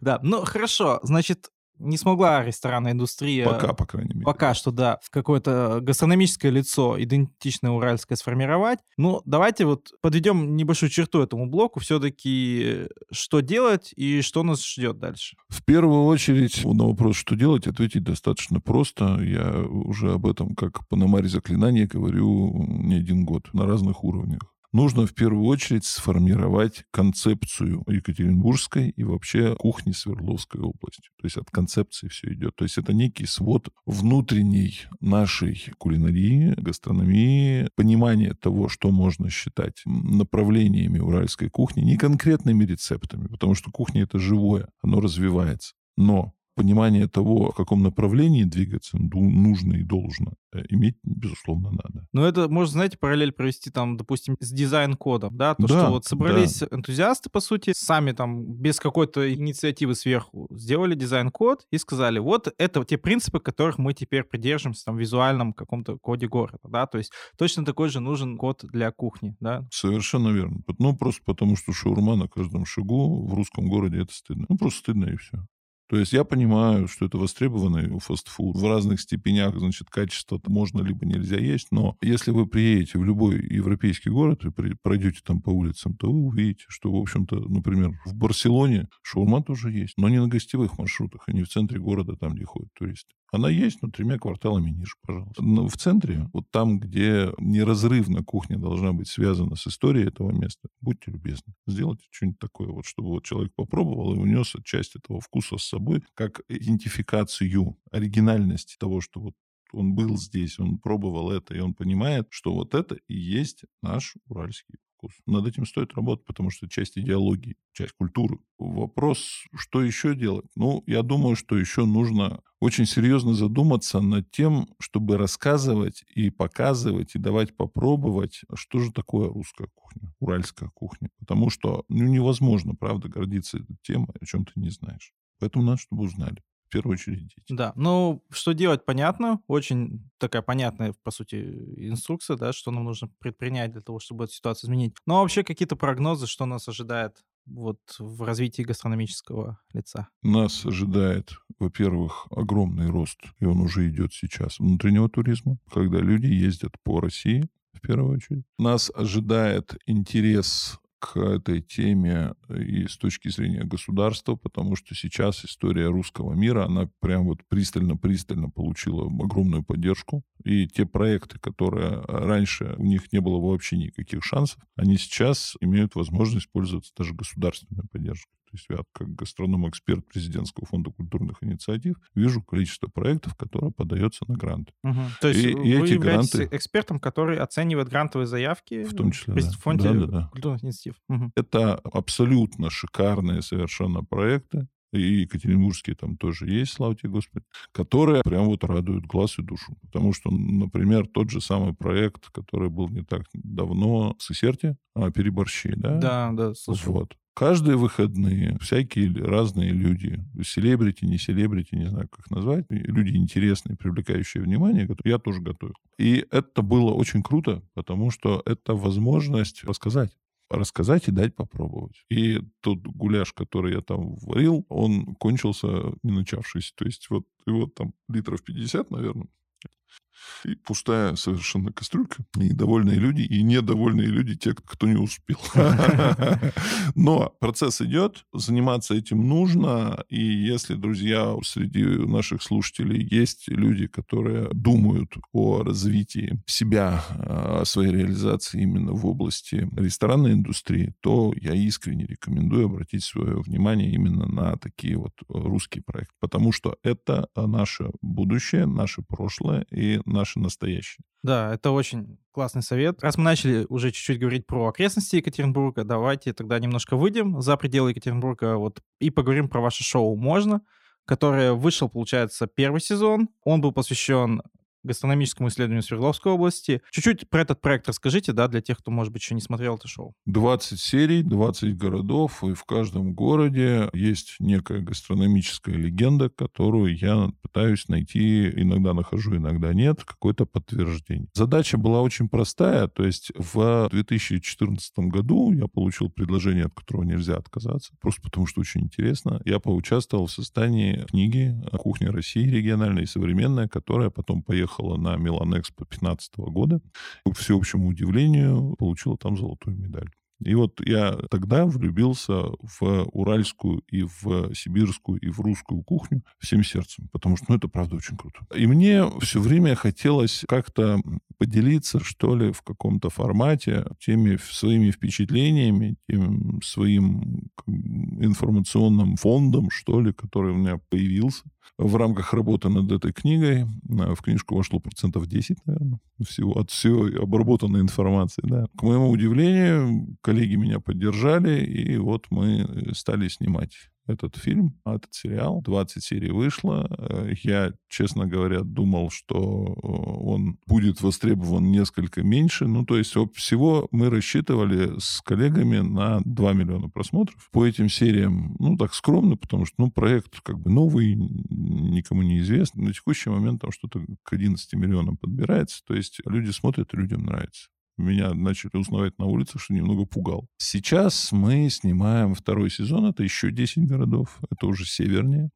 Да, ну хорошо, значит, не смогла ресторанная индустрия... Пока, по крайней мере. Пока что, да, в какое-то гастрономическое лицо, идентичное уральское, сформировать. Ну, давайте вот подведем небольшую черту этому блоку. Все-таки что делать и что нас ждет дальше? В первую очередь на вопрос, что делать, ответить достаточно просто. Я уже об этом, как по намаре заклинания, говорю не один год на разных уровнях нужно в первую очередь сформировать концепцию Екатеринбургской и вообще кухни Свердловской области. То есть от концепции все идет. То есть это некий свод внутренней нашей кулинарии, гастрономии, понимание того, что можно считать направлениями уральской кухни, не конкретными рецептами, потому что кухня это живое, оно развивается. Но понимание того, в каком направлении двигаться нужно и должно, э, иметь, безусловно, надо. Но это можно, знаете, параллель провести там, допустим, с дизайн-кодом, да? То, да, что вот собрались да. энтузиасты, по сути, сами там без какой-то инициативы сверху сделали дизайн-код и сказали, вот это те принципы, которых мы теперь придерживаемся там в визуальном каком-то коде города, да? То есть точно такой же нужен код для кухни, да? Совершенно верно. Ну, просто потому что шаурма на каждом шагу в русском городе это стыдно. Ну, просто стыдно и все. То есть я понимаю, что это востребованный фастфуд. В разных степенях, значит, качество можно либо нельзя есть. Но если вы приедете в любой европейский город и пройдете там по улицам, то вы увидите, что, в общем-то, например, в Барселоне шаурма тоже есть, но не на гостевых маршрутах, а не в центре города, там, где ходят туристы. Она есть, но тремя кварталами ниже, пожалуйста. Но в центре, вот там, где неразрывно кухня должна быть связана с историей этого места, будьте любезны, сделайте что-нибудь такое, вот, чтобы вот человек попробовал и унес часть этого вкуса с собой, как идентификацию оригинальности того, что вот он был здесь, он пробовал это, и он понимает, что вот это и есть наш уральский вкус. Над этим стоит работать, потому что часть идеологии, часть культуры. Вопрос, что еще делать? Ну, я думаю, что еще нужно очень серьезно задуматься над тем, чтобы рассказывать и показывать, и давать попробовать, что же такое русская кухня, уральская кухня. Потому что ну, невозможно, правда, гордиться этой темой, о чем ты не знаешь. Поэтому надо, чтобы узнали в первую очередь дети. Да, ну, что делать, понятно. Очень такая понятная, по сути, инструкция, да, что нам нужно предпринять для того, чтобы эту ситуацию изменить. Но вообще какие-то прогнозы, что нас ожидает вот в развитии гастрономического лица? Нас ожидает, во-первых, огромный рост, и он уже идет сейчас, внутреннего туризма, когда люди ездят по России, в первую очередь. Нас ожидает интерес к этой теме и с точки зрения государства, потому что сейчас история русского мира, она прям вот пристально-пристально получила огромную поддержку. И те проекты, которые раньше у них не было вообще никаких шансов, они сейчас имеют возможность пользоваться даже государственной поддержкой. То есть я как гастроном-эксперт Президентского фонда культурных инициатив вижу количество проектов, которые подаются на гранты. Угу. То есть и, вы и эти гранты... экспертом, который оценивает грантовые заявки в том числе, в фонде да, да, да. культурных инициатив. Угу. Это абсолютно шикарные совершенно проекты и екатеринбургские там тоже есть, слава тебе, Господи, которые прям вот радуют глаз и душу. Потому что, например, тот же самый проект, который был не так давно, Сесерти, а, переборщи, да? Да, да, слушай. Вот. Каждые выходные всякие разные люди, селебрити, не селебрити, не знаю, как их назвать, люди интересные, привлекающие внимание, я тоже готовил. И это было очень круто, потому что это возможность рассказать рассказать и дать попробовать. И тот гуляш, который я там варил, он кончился не начавшись. То есть вот его там литров 50, наверное, и пустая совершенно кастрюлька. И довольные люди, и недовольные люди, те, кто не успел. Но процесс идет, заниматься этим нужно. И если, друзья, среди наших слушателей есть люди, которые думают о развитии себя, о своей реализации именно в области ресторанной индустрии, то я искренне рекомендую обратить свое внимание именно на такие вот русские проекты. Потому что это наше будущее, наше прошлое и наше настоящее. Да, это очень классный совет. Раз мы начали уже чуть-чуть говорить про окрестности Екатеринбурга, давайте тогда немножко выйдем за пределы Екатеринбурга вот, и поговорим про ваше шоу «Можно», которое вышел, получается, первый сезон. Он был посвящен гастрономическому исследованию Свердловской области. Чуть-чуть про этот проект расскажите, да, для тех, кто, может быть, еще не смотрел это шоу. 20 серий, 20 городов, и в каждом городе есть некая гастрономическая легенда, которую я пытаюсь найти, иногда нахожу, иногда нет, какое-то подтверждение. Задача была очень простая, то есть в 2014 году я получил предложение, от которого нельзя отказаться, просто потому что очень интересно. Я поучаствовал в создании книги «Кухня России» региональная и современная, которая потом поехала приехала на Милан Экспо 2015 года. К всеобщему удивлению, получила там золотую медаль. И вот я тогда влюбился в уральскую и в сибирскую и в русскую кухню всем сердцем, потому что, ну, это правда очень круто. И мне все время хотелось как-то поделиться, что ли, в каком-то формате теми своими впечатлениями, тем своим информационным фондом, что ли, который у меня появился в рамках работы над этой книгой. Э, в книжку вошло процентов 10, наверное, всего, от всей обработанной информации. Да. К моему удивлению, коллеги меня поддержали, и вот мы э, стали снимать этот фильм, этот сериал. 20 серий вышло. Э, я, честно говоря, думал, что э, он будет востребован несколько меньше. Ну, то есть всего мы рассчитывали с коллегами на 2 миллиона просмотров. По этим сериям, ну, так скромно, потому что, ну, проект как бы новый, никому не известный. На текущий момент там что-то к 11 миллионам подбирается. То есть люди смотрят, людям нравится меня начали узнавать на улице, что немного пугал. Сейчас мы снимаем второй сезон, это еще 10 городов, это уже севернее.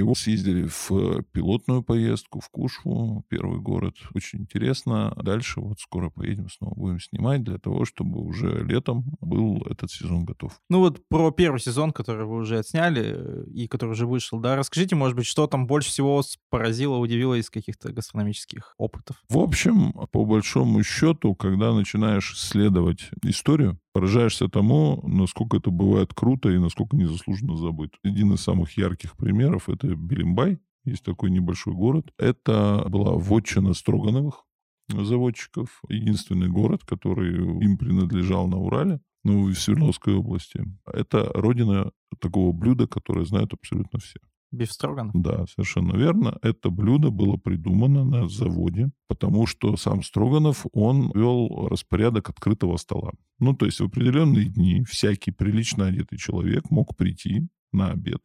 Вот съездили в пилотную поездку в Кушву, первый город. Очень интересно. Дальше вот скоро поедем снова, будем снимать для того, чтобы уже летом был этот сезон готов. Ну вот про первый сезон, который вы уже отсняли э, и который уже вышел, да, расскажите, может быть, что там больше всего поразило, удивило из каких-то гастрономических опытов? В общем, по большому счету, когда начинаешь исследовать историю, поражаешься тому, насколько это бывает круто и насколько незаслуженно забыто. Один из самых ярких примеров — это Белимбай, есть такой небольшой город. Это была вотчина Строгановых заводчиков, единственный город, который им принадлежал на Урале, ну, в Свердловской области. Это родина такого блюда, которое знают абсолютно все. Биф Строган? Да, совершенно верно. Это блюдо было придумано на заводе, потому что сам Строганов, он вел распорядок открытого стола. Ну, то есть в определенные дни всякий прилично одетый человек мог прийти на обед,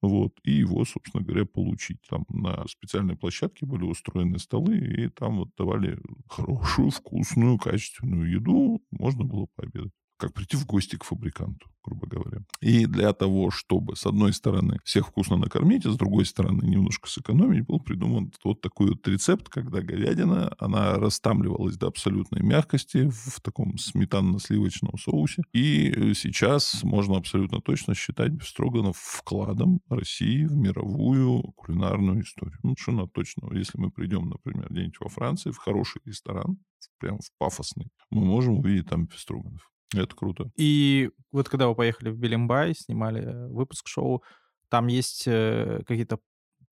вот, и его, собственно говоря, получить. Там на специальной площадке были устроены столы, и там вот давали хорошую, вкусную, качественную еду, можно было пообедать как прийти в гости к фабриканту, грубо говоря. И для того, чтобы, с одной стороны, всех вкусно накормить, а с другой стороны, немножко сэкономить, был придуман вот такой вот рецепт, когда говядина, она растамливалась до абсолютной мягкости в таком сметанно-сливочном соусе. И сейчас можно абсолютно точно считать Бестроганов вкладом России в мировую кулинарную историю. Ну, совершенно точно. Если мы придем, например, где-нибудь во Франции, в хороший ресторан, прям в пафосный, мы можем увидеть там Бестроганов. Это круто. И вот когда вы поехали в Белимбай, снимали выпуск шоу, там есть э, какие-то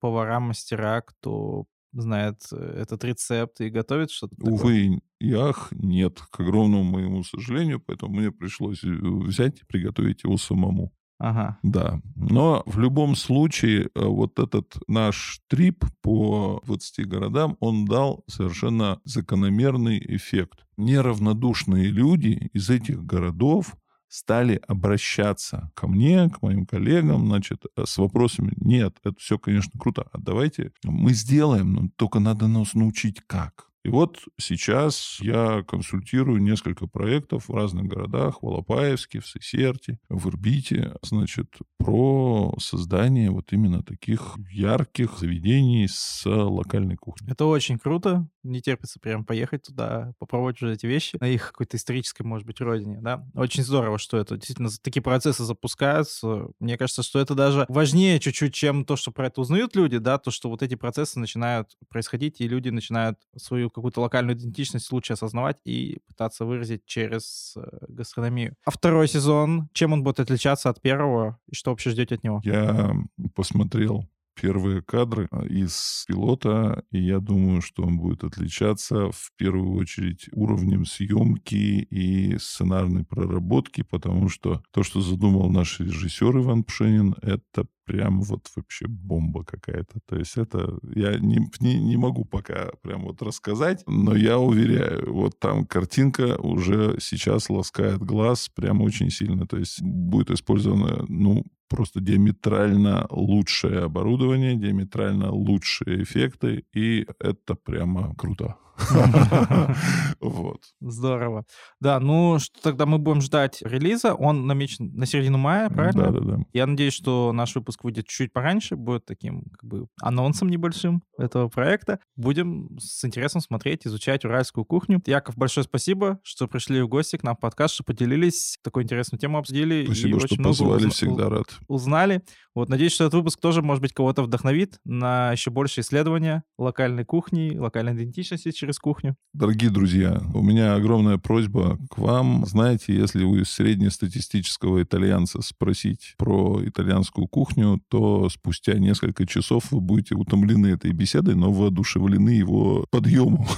повара, мастера, кто знает э, этот рецепт и готовит что-то Увы, ях, нет, к огромному моему сожалению, поэтому мне пришлось э, взять и приготовить его самому. Ага. Да. Но в любом случае вот этот наш трип по 20 городам, он дал совершенно закономерный эффект неравнодушные люди из этих городов стали обращаться ко мне, к моим коллегам, значит, э, с вопросами, нет, это все, конечно, круто, а давайте мы сделаем, но только надо нас научить как. И вот сейчас я консультирую несколько проектов в разных городах, в Алапаевске, в Сесерте, в Ирбите, значит, про создание вот именно таких ярких заведений с локальной кухней. Это очень круто. Не терпится прям поехать туда, попробовать уже эти вещи на их какой-то исторической, может быть, родине, да. Очень здорово, что это действительно такие процессы запускаются. Мне кажется, что это даже важнее чуть-чуть, чем то, что про это узнают люди, да, то, что вот эти процессы начинают происходить, и люди начинают свою какую-то локальную идентичность лучше осознавать и пытаться выразить через э, гастрономию. А второй сезон, чем он будет отличаться от первого и что вообще ждете от него? Я посмотрел первые кадры а, из пилота, и я думаю, что он будет отличаться в первую очередь уровнем съемки и сценарной проработки, потому что то, что задумал наш режиссер Иван Пшенин, это прям вот вообще бомба какая-то. То есть это я не, не, не могу пока прям вот рассказать, но я уверяю, вот там картинка уже сейчас ласкает глаз прям очень сильно. То есть будет использовано, ну, просто диаметрально лучшее оборудование, диаметрально лучшие эффекты, и это прямо круто. Вот. Здорово. Да, ну что тогда мы будем ждать релиза. Он намечен на середину мая, правильно? Да, да, да. Я надеюсь, что наш выпуск выйдет чуть пораньше, будет таким как бы анонсом небольшим этого проекта. Будем с интересом смотреть, изучать уральскую кухню. Яков, большое спасибо, что пришли в гости к нам в подкаст, что поделились, такую интересную тему обсудили. Спасибо, и что очень позвали, много всегда рад. Узнали. Вот, надеюсь, что этот выпуск тоже, может быть, кого-то вдохновит на еще больше исследования локальной кухни, локальной идентичности через кухню. Дорогие друзья, у меня огромная просьба к вам. Знаете, если вы среднестатистического итальянца спросить про итальянскую кухню, то спустя несколько часов вы будете утомлены этой беседой, но воодушевлены его подъемом.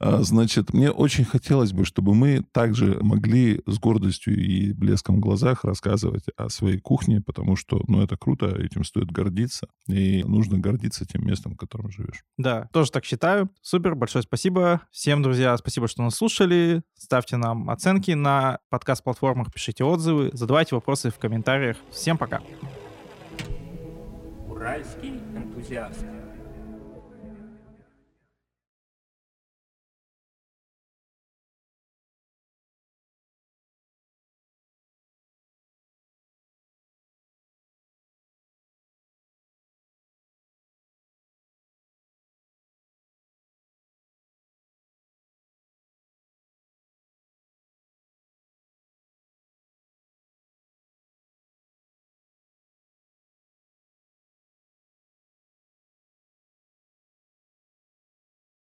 А, значит, мне очень хотелось бы, чтобы мы также могли с гордостью и блеском в глазах рассказывать о своей кухне, потому что, ну, это круто, этим стоит гордиться, и нужно гордиться тем местом, в котором живешь. Да, тоже так считаю. Супер, большое спасибо. Всем, друзья, спасибо, что нас слушали. Ставьте нам оценки на подкаст-платформах, пишите отзывы, задавайте вопросы в комментариях. Всем пока. Уральский энтузиаст.